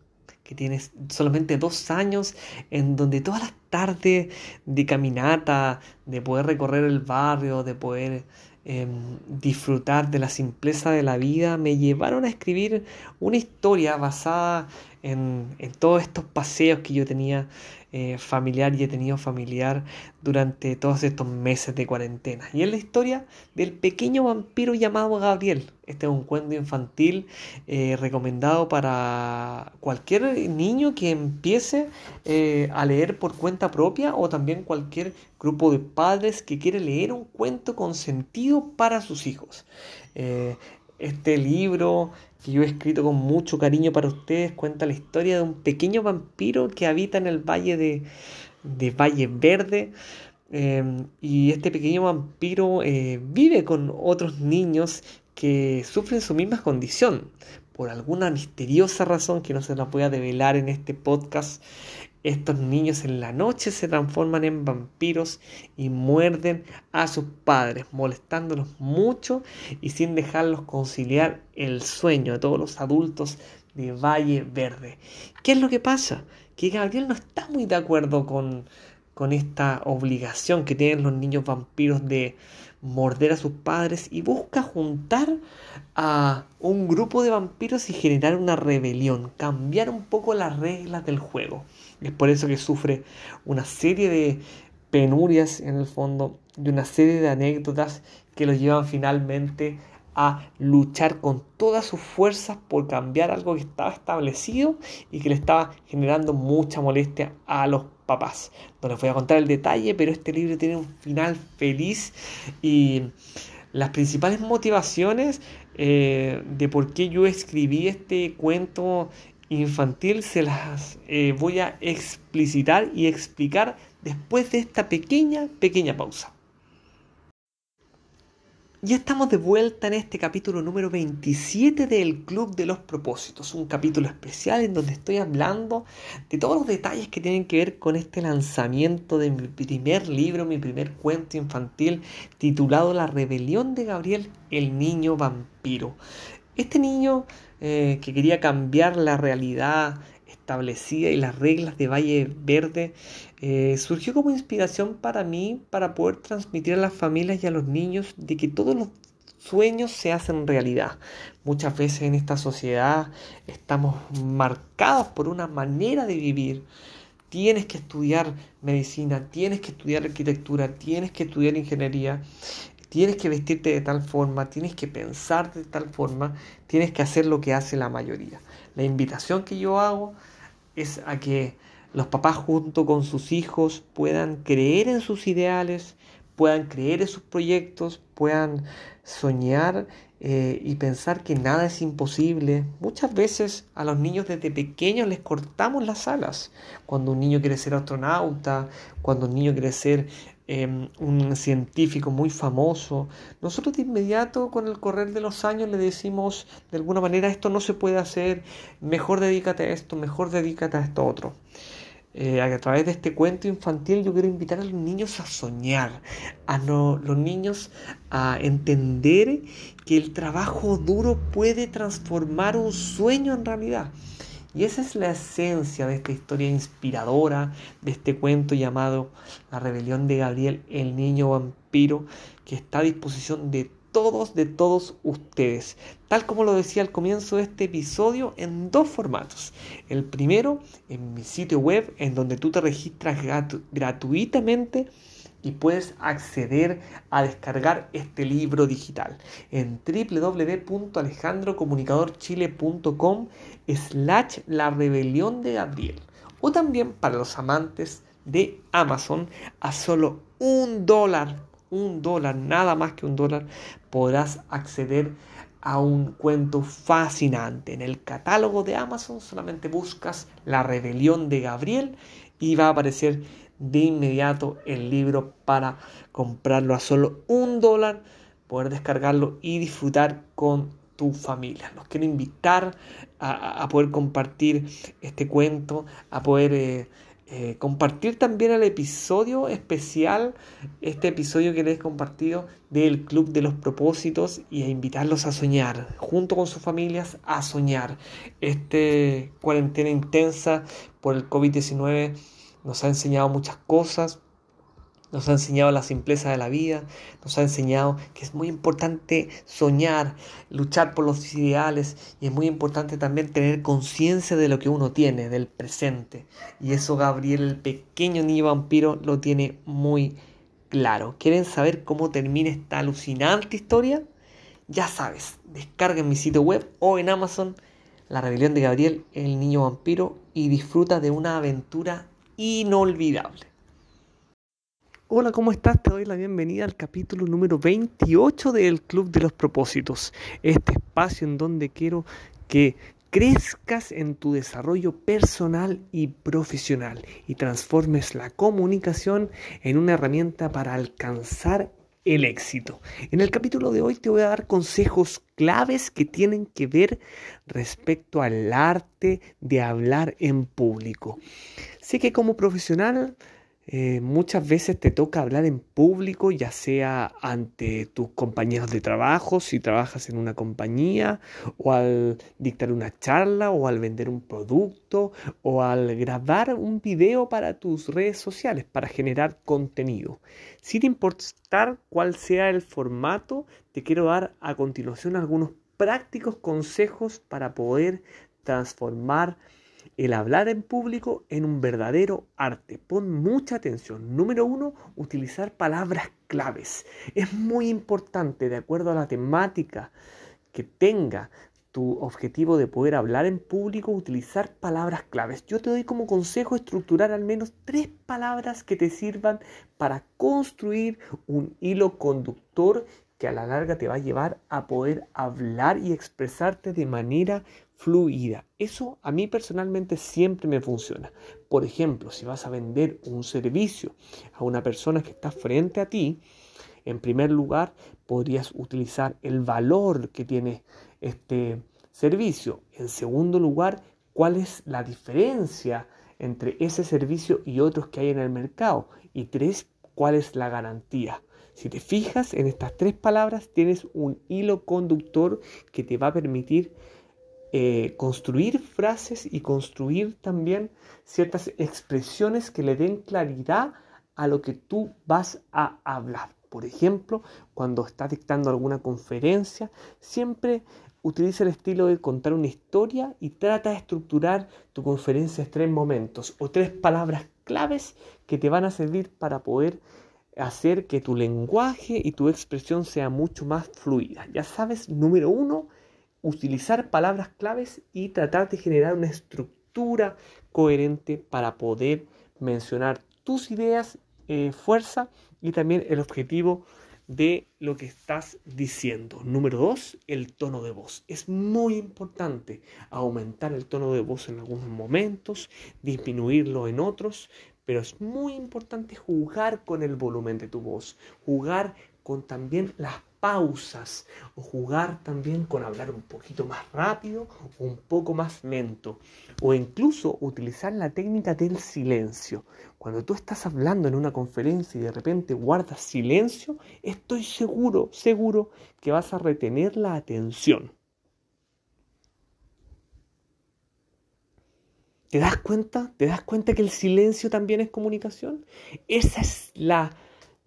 que tienes solamente dos años, en donde todas las tardes de caminata, de poder recorrer el barrio, de poder em, disfrutar de la simpleza de la vida, me llevaron a escribir una historia basada en, todos estos paseos que yo tenía eh, familiar y he tenido familiar durante todos estos meses de cuarentena. Y es la historia del pequeño vampiro llamado Gabriel. Este es un cuento infantil eh, recomendado para cualquier niño que empiece eh, a leer por cuenta propia o también cualquier grupo de padres que quiere leer un cuento con sentido para sus hijos. este libro que yo he escrito con mucho cariño para ustedes, cuenta la historia de un pequeño vampiro que habita en el valle de, Valle Verde. Em, y este pequeño vampiro eh, vive con otros niños que sufren su misma condición. Por alguna misteriosa razón que no se la voy a develar en este podcast, estos niños en la noche se transforman en vampiros y muerden a sus padres, molestándolos mucho y sin dejarlos conciliar el sueño de todos los adultos de Valle Verde. ¿Qué es lo que pasa? Que Gabriel no está muy de acuerdo con, con esta obligación que tienen los niños vampiros de morder a sus padres y busca juntar a un grupo de vampiros y generar una rebelión, cambiar un poco las reglas del juego. Es por eso que sufre una serie de penurias en el fondo y una serie de anécdotas que lo llevan finalmente a luchar con todas sus fuerzas por cambiar algo que estaba establecido y que le estaba generando mucha molestia a los papás. No les voy a contar el detalle, pero este libro tiene un final feliz y las principales motivaciones eh, de por qué yo escribí este cuento infantil se las eh, voy a explicitar y explicar después de esta pequeña, pequeña pausa. Ya estamos de vuelta en este capítulo número 27 del Club de los Propósitos, un capítulo especial en donde estoy hablando de todos los detalles que tienen que ver con este lanzamiento de mi primer libro, mi primer cuento infantil titulado La rebelión de Gabriel, el niño vampiro. Este niño eh, que quería cambiar la realidad establecida y las reglas de Valle Verde eh, surgió como inspiración para mí para poder transmitir a las familias y a los niños de que todos los sueños se hacen realidad. Muchas veces en esta sociedad estamos marcados por una manera de vivir. Tienes que estudiar medicina, tienes que estudiar arquitectura, tienes que estudiar ingeniería, tienes que vestirte de tal forma, tienes que pensar de tal forma, tienes que hacer lo que hace la mayoría. La invitación que yo hago es a que los papás junto con sus hijos puedan creer en sus ideales, puedan creer en sus proyectos, puedan soñar eh, y pensar que nada es imposible. Muchas veces a los niños desde pequeños les cortamos las alas. Cuando un niño quiere ser astronauta, cuando un niño quiere ser em, un científico muy famoso, nosotros de inmediato con el correr de los años le decimos de alguna manera esto no se puede hacer, mejor dedícate a esto, mejor dedícate a esto otro. Eh, a través de este cuento infantil yo quiero invitar a los niños a soñar, a los niños a entender que el trabajo duro puede transformar un sueño en realidad. Y esa es la esencia de esta historia inspiradora, de este cuento llamado La rebelión de Gabriel, el niño vampiro, que está a disposición de todos, de todos ustedes. Tal como lo decía al comienzo de este episodio, en dos formatos. El primero, en mi sitio web, en donde tú te registras gratuitamente y puedes acceder a descargar este libro digital en www.alejandrocomunicadorchile.com slash la rebelión de Gabriel o también para los amantes de Amazon a solo un dólar un dólar, nada más que un dólar, podrás acceder a un cuento fascinante. En el catálogo de Amazon solamente buscas La rebelión de Gabriel y va a aparecer de inmediato el libro para comprarlo a solo un dólar, poder descargarlo y disfrutar con tu familia. Los quiero invitar a, poder compartir este cuento, a poder... Eh, eh, compartir también el episodio especial, este episodio que les he compartido del Club de los Propósitos y a invitarlos a soñar, junto con sus familias, a soñar. Este cuarentena intensa por el COVID-19 nos ha enseñado muchas cosas, nos ha enseñado la simpleza de la vida, nos ha enseñado que es muy importante soñar, luchar por los ideales y es muy importante también tener conciencia de lo que uno tiene, del presente. Y eso Gabriel, el pequeño niño vampiro, lo tiene muy claro. ¿Quieren saber cómo termina esta alucinante historia? Ya sabes, descarga en mi sitio web o en Amazon La rebelión de Gabriel, el niño vampiro y disfruta de una aventura inolvidable. Hola, ¿cómo estás? Te doy la bienvenida al capítulo número 28 del Club de los Propósitos, este espacio en donde quiero que crezcas en tu desarrollo personal y profesional y transformes la comunicación en una herramienta para alcanzar el éxito. En el capítulo de hoy te voy a dar consejos claves que tienen que ver respecto al arte de hablar en público. Sé que como profesional eh, muchas veces te toca hablar en público, ya sea ante tus compañeros de trabajo, si trabajas en una compañía, o al dictar una charla, o al vender un producto, o al grabar un video para tus redes sociales, para generar contenido. Sin importar cuál sea el formato, te quiero dar a continuación algunos prácticos consejos para poder transformar el hablar en público en un verdadero arte. Pon mucha atención. Número uno, utilizar palabras claves. Es muy importante, de acuerdo a la temática que tenga tu objetivo de poder hablar en público, utilizar palabras claves. Yo te doy como consejo estructurar al menos tres palabras que te sirvan para construir un hilo conductor que a la larga te va a llevar a poder hablar y expresarte de manera fluida. Eso a mí personalmente siempre me funciona. Por ejemplo, si vas a vender un servicio a una persona que está frente a ti, en primer lugar podrías utilizar el valor que tiene este servicio. En segundo lugar, cuál es la diferencia entre ese servicio y otros que hay en el mercado. Y tres, cuál es la garantía. Si te fijas en estas tres palabras, tienes un hilo conductor que te va a permitir eh, construir frases y construir también ciertas expresiones que le den claridad a lo que tú vas a hablar. Por ejemplo, cuando estás dictando alguna conferencia, siempre utiliza el estilo de contar una historia y trata de estructurar tu conferencia en tres momentos o tres palabras claves que te van a servir para poder hacer que tu lenguaje y tu expresión sea mucho más fluida. Ya sabes, número uno, utilizar palabras claves y tratar de generar una estructura coherente para poder mencionar tus ideas, eh, fuerza y también el objetivo de lo que estás diciendo. Número dos, el tono de voz. Es muy importante aumentar el tono de voz en algunos momentos, disminuirlo en otros, pero es muy importante jugar con el volumen de tu voz, jugar con también las pausas o jugar también con hablar un poquito más rápido o un poco más lento o incluso utilizar la técnica del silencio. Cuando tú estás hablando en una conferencia y de repente guardas silencio, estoy seguro, seguro que vas a retener la atención. ¿Te das cuenta? ¿Te das cuenta que el silencio también es comunicación? Esa es la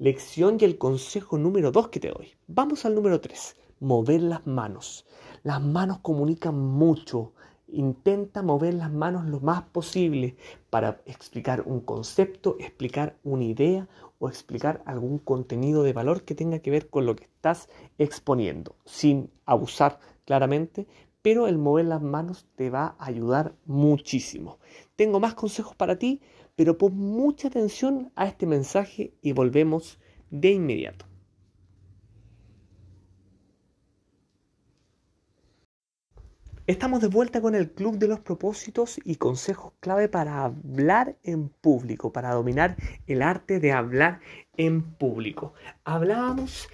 lección y el consejo número dos que te doy. Vamos al número tres. Mover las manos. Las manos comunican mucho. Intenta mover las manos lo más posible para explicar un concepto, explicar una idea o explicar algún contenido de valor que tenga que ver con lo que estás exponiendo, sin abusar claramente, pero el mover las manos te va a ayudar muchísimo. Tengo más consejos para ti, pero pon mucha atención a este mensaje y volvemos de inmediato. Estamos de vuelta con el Club de los Propósitos y consejos clave para hablar en público, para dominar el arte de hablar en público. Hablábamos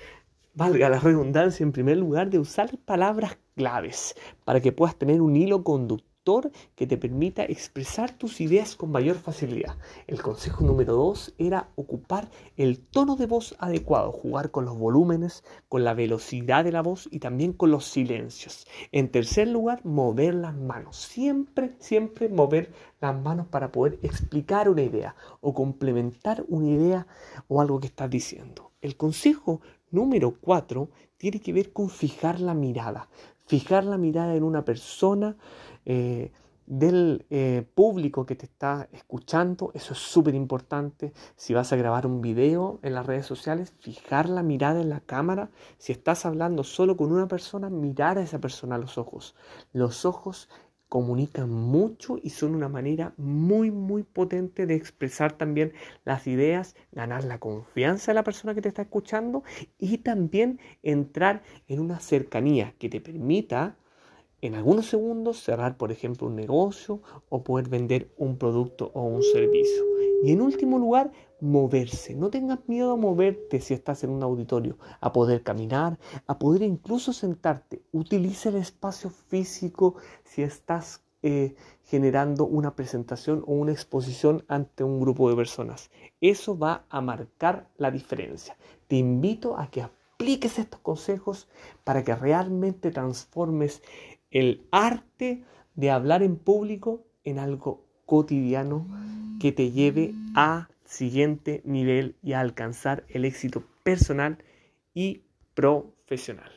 valga la redundancia, en primer lugar, de usar palabras claves para que puedas tener un hilo conductor que te permita expresar tus ideas con mayor facilidad. El consejo número dos era ocupar el tono de voz adecuado, jugar con los volúmenes, con la velocidad de la voz y también con los silencios. En tercer lugar, mover las manos. Siempre, siempre mover las manos para poder explicar una idea o complementar una idea o algo que estás diciendo. El consejo número cuatro tiene que ver con fijar la mirada. Fijar la mirada en una persona eh, del eh, público que te está escuchando. Eso es súper importante. Si vas a grabar un video en las redes sociales, fijar la mirada en la cámara. Si estás hablando solo con una persona, mirar a esa persona a los ojos. Los ojos comunican mucho y son una manera muy muy potente de expresar también las ideas, ganar la confianza de la persona que te está escuchando y también entrar en una cercanía que te permita en algunos segundos cerrar por ejemplo un negocio o poder vender un producto o un servicio. Y en último lugar, moverse. No tengas miedo a moverte si estás en un auditorio, a poder caminar, a poder incluso sentarte. Utiliza el espacio físico si estás eh, generando una presentación o una exposición ante un grupo de personas. Eso va a marcar la diferencia. Te invito a que apliques estos consejos para que realmente transformes el arte de hablar en público en algo cotidiano que te lleve a siguiente nivel y a alcanzar el éxito personal y profesional.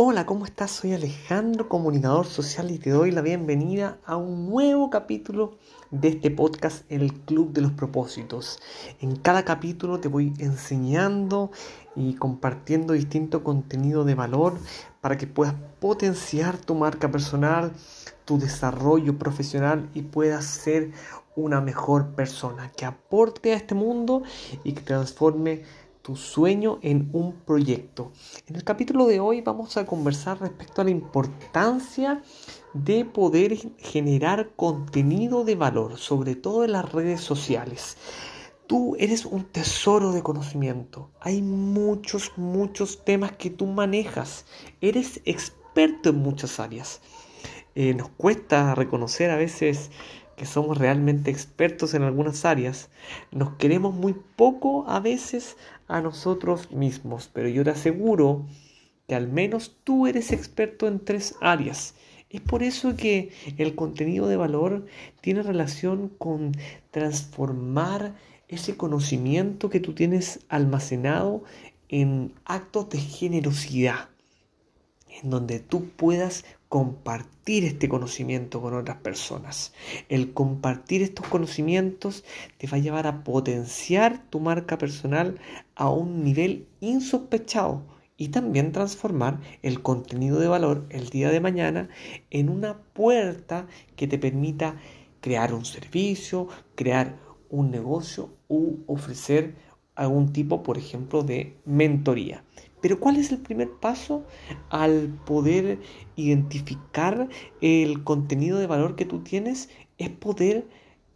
Hola, ¿cómo estás? Soy Alejandro, comunicador social y te doy la bienvenida a un nuevo capítulo de este podcast, El Club de los Propósitos. En cada capítulo te voy enseñando y compartiendo distinto contenido de valor para que puedas potenciar tu marca personal, tu desarrollo profesional y puedas ser una mejor persona que aporte a este mundo y que transforme tu sueño en un proyecto. En el capítulo de hoy vamos a conversar respecto a la importancia de poder generar contenido de valor, sobre todo en las redes sociales. Tú eres un tesoro de conocimiento. Hay muchos, muchos temas que tú manejas. Eres experto en muchas áreas. Eh, nos cuesta reconocer a veces que somos realmente expertos en algunas áreas. Nos queremos muy poco a veces a nosotros mismos, pero yo te aseguro que al menos tú eres experto en tres áreas. Es por eso que el contenido de valor tiene relación con transformar ese conocimiento que tú tienes almacenado en actos de generosidad, en donde tú puedas compartir este conocimiento con otras personas. El compartir estos conocimientos te va a llevar a potenciar tu marca personal a un nivel insospechado y también transformar el contenido de valor el día de mañana en una puerta que te permita crear un servicio, crear un negocio u ofrecer algún tipo, por ejemplo, de mentoría. Pero ¿cuál es el primer paso al poder identificar el contenido de valor que tú tienes? Es poder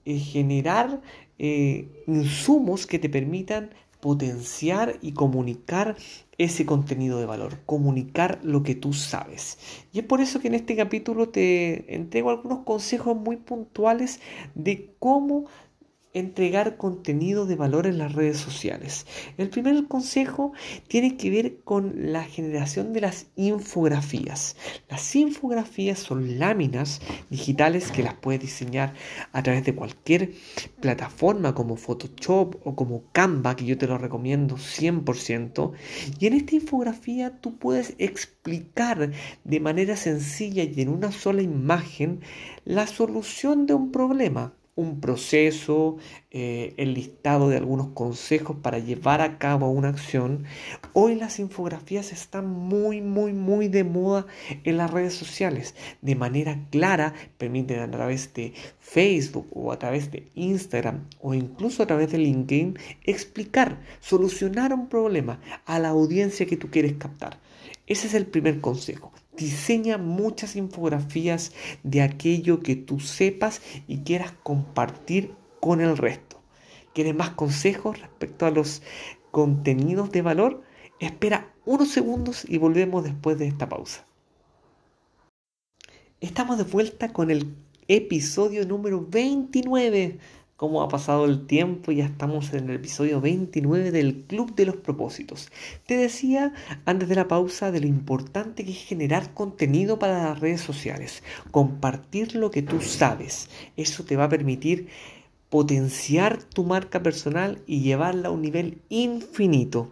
eh, generar eh, insumos que te permitan potenciar y comunicar ese contenido de valor, comunicar lo que tú sabes. Y es por eso que en este capítulo te entrego algunos consejos muy puntuales de cómo entregar contenido de valor en las redes sociales. El primer consejo tiene que ver con la generación de las infografías. Las infografías son láminas digitales que las puedes diseñar a través de cualquier plataforma como Photoshop o como Canva, que yo te lo recomiendo 100%. Y en esta infografía tú puedes explicar de manera sencilla y en una sola imagen la solución de un problema un proceso, eh, el listado de algunos consejos para llevar a cabo una acción. Hoy las infografías están muy, muy, muy de moda en las redes sociales. De manera clara, permiten a través de Facebook o a través de Instagram o incluso a través de LinkedIn explicar, solucionar un problema a la audiencia que tú quieres captar. Ese es el primer consejo. Diseña muchas infografías de aquello que tú sepas y quieras compartir con el resto. ¿Quieres más consejos respecto a los contenidos de valor? Espera unos segundos y volvemos después de esta pausa. Estamos de vuelta con el episodio número 29 cómo ha pasado el tiempo, ya estamos en el episodio 29 del Club de los Propósitos. Te decía antes de la pausa de lo importante que es generar contenido para las redes sociales, compartir lo que tú sabes. Eso te va a permitir potenciar tu marca personal y llevarla a un nivel infinito.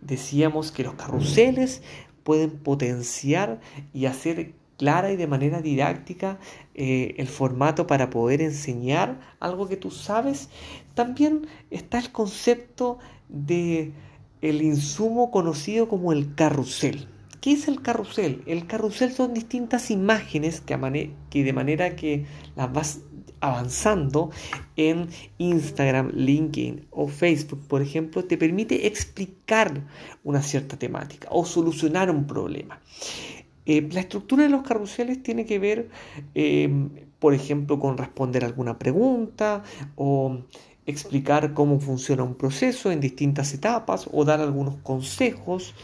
Decíamos que los carruseles pueden potenciar y hacer clara y de manera didáctica eh, el formato para poder enseñar algo que tú sabes. También está el concepto de el insumo conocido como el carrusel. ¿Qué es el carrusel? El carrusel son distintas imágenes que, que de manera que las vas avanzando en Instagram, LinkedIn o Facebook, por ejemplo, te permite explicar una cierta temática o solucionar un problema. Eh, la estructura de los carruseles tiene que ver, eh, por ejemplo, con responder alguna pregunta o explicar cómo funciona un proceso en distintas etapas o dar algunos consejos.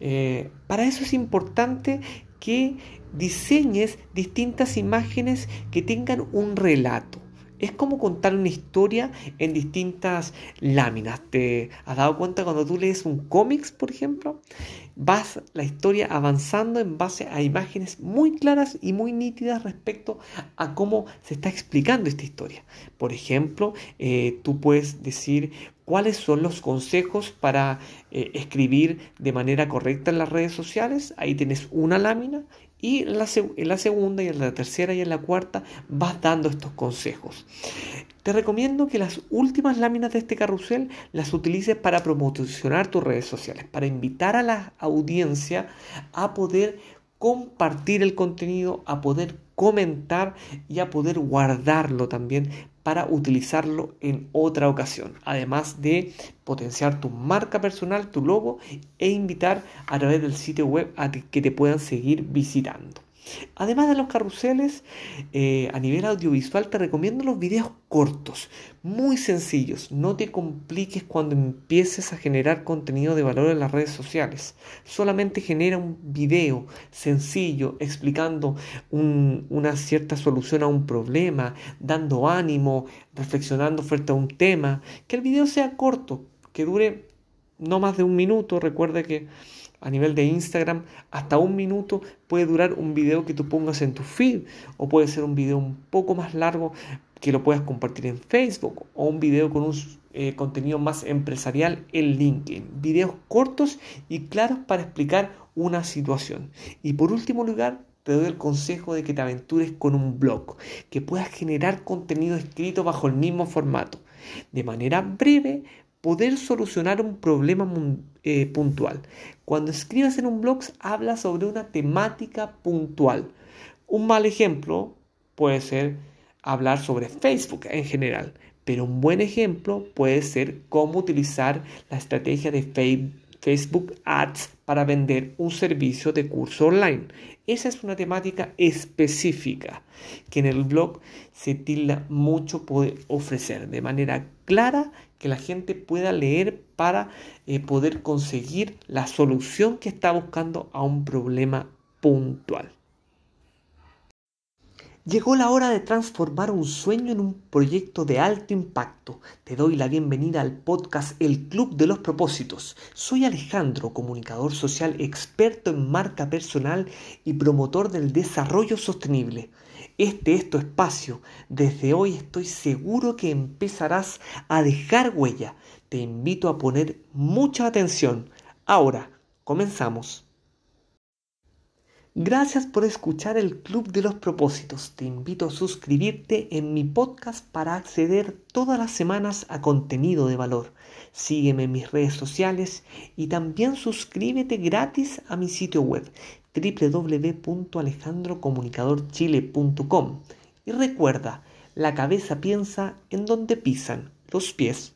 Eh, para eso es importante que diseñes distintas imágenes que tengan un relato. Es como contar una historia en distintas láminas. ¿Te has dado cuenta cuando tú lees un cómics, por ejemplo? Vas la historia avanzando en base a imágenes muy claras y muy nítidas respecto a cómo se está explicando esta historia. Por ejemplo, eh, tú puedes decir cuáles son los consejos para eh, escribir de manera correcta en las redes sociales. Ahí tienes una lámina y en la, segunda y en la tercera y en la cuarta vas dando estos consejos. Te recomiendo que las últimas láminas de este carrusel las utilices para promocionar tus redes sociales, para invitar a la audiencia a poder compartir el contenido, a poder comentar y a poder guardarlo también para utilizarlo en otra ocasión. Además de potenciar tu marca personal, tu logo e invitar a través del sitio web a que te puedan seguir visitando. Además de los carruseles, eh, a nivel audiovisual te recomiendo los videos cortos, muy sencillos. No te compliques cuando empieces a generar contenido de valor en las redes sociales. Solamente genera un video sencillo explicando una cierta solución a un problema, dando ánimo, reflexionando frente a un tema. Que el video sea corto, que dure no más de un minuto. Recuerde que a nivel de Instagram, hasta un minuto puede durar un video que tú pongas en tu feed o puede ser un video un poco más largo que lo puedas compartir en Facebook o un video con un eh, contenido más empresarial en LinkedIn. Videos cortos y claros para explicar una situación. Y por último lugar, te doy el consejo de que te aventures con un blog, que puedas generar contenido escrito bajo el mismo formato. De manera breve, poder solucionar un problema eh, puntual. Cuando escribas en un blog, habla sobre una temática puntual. Un mal ejemplo puede ser hablar sobre Facebook en general, pero un buen ejemplo puede ser cómo utilizar la estrategia de Facebook Ads para vender un servicio de curso online. Esa es una temática específica que en el blog se tilda mucho poder ofrecer de manera clara que la gente pueda leer para eh, poder conseguir la solución que está buscando a un problema puntual. Llegó la hora de transformar un sueño en un proyecto de alto impacto. Te doy la bienvenida al podcast El Club de los Propósitos. Soy Alejandro, comunicador social experto en marca personal y promotor del desarrollo sostenible. Este es tu espacio. Desde hoy estoy seguro que empezarás a dejar huella. Te invito a poner mucha atención. Ahora, comenzamos. Gracias por escuchar el Club de los Propósitos. Te invito a suscribirte en mi podcast para acceder todas las semanas a contenido de valor. Sígueme en mis redes sociales y también suscríbete gratis a mi sitio web www.alejandrocomunicadorchile.com. Y recuerda, la cabeza piensa en donde pisan los pies.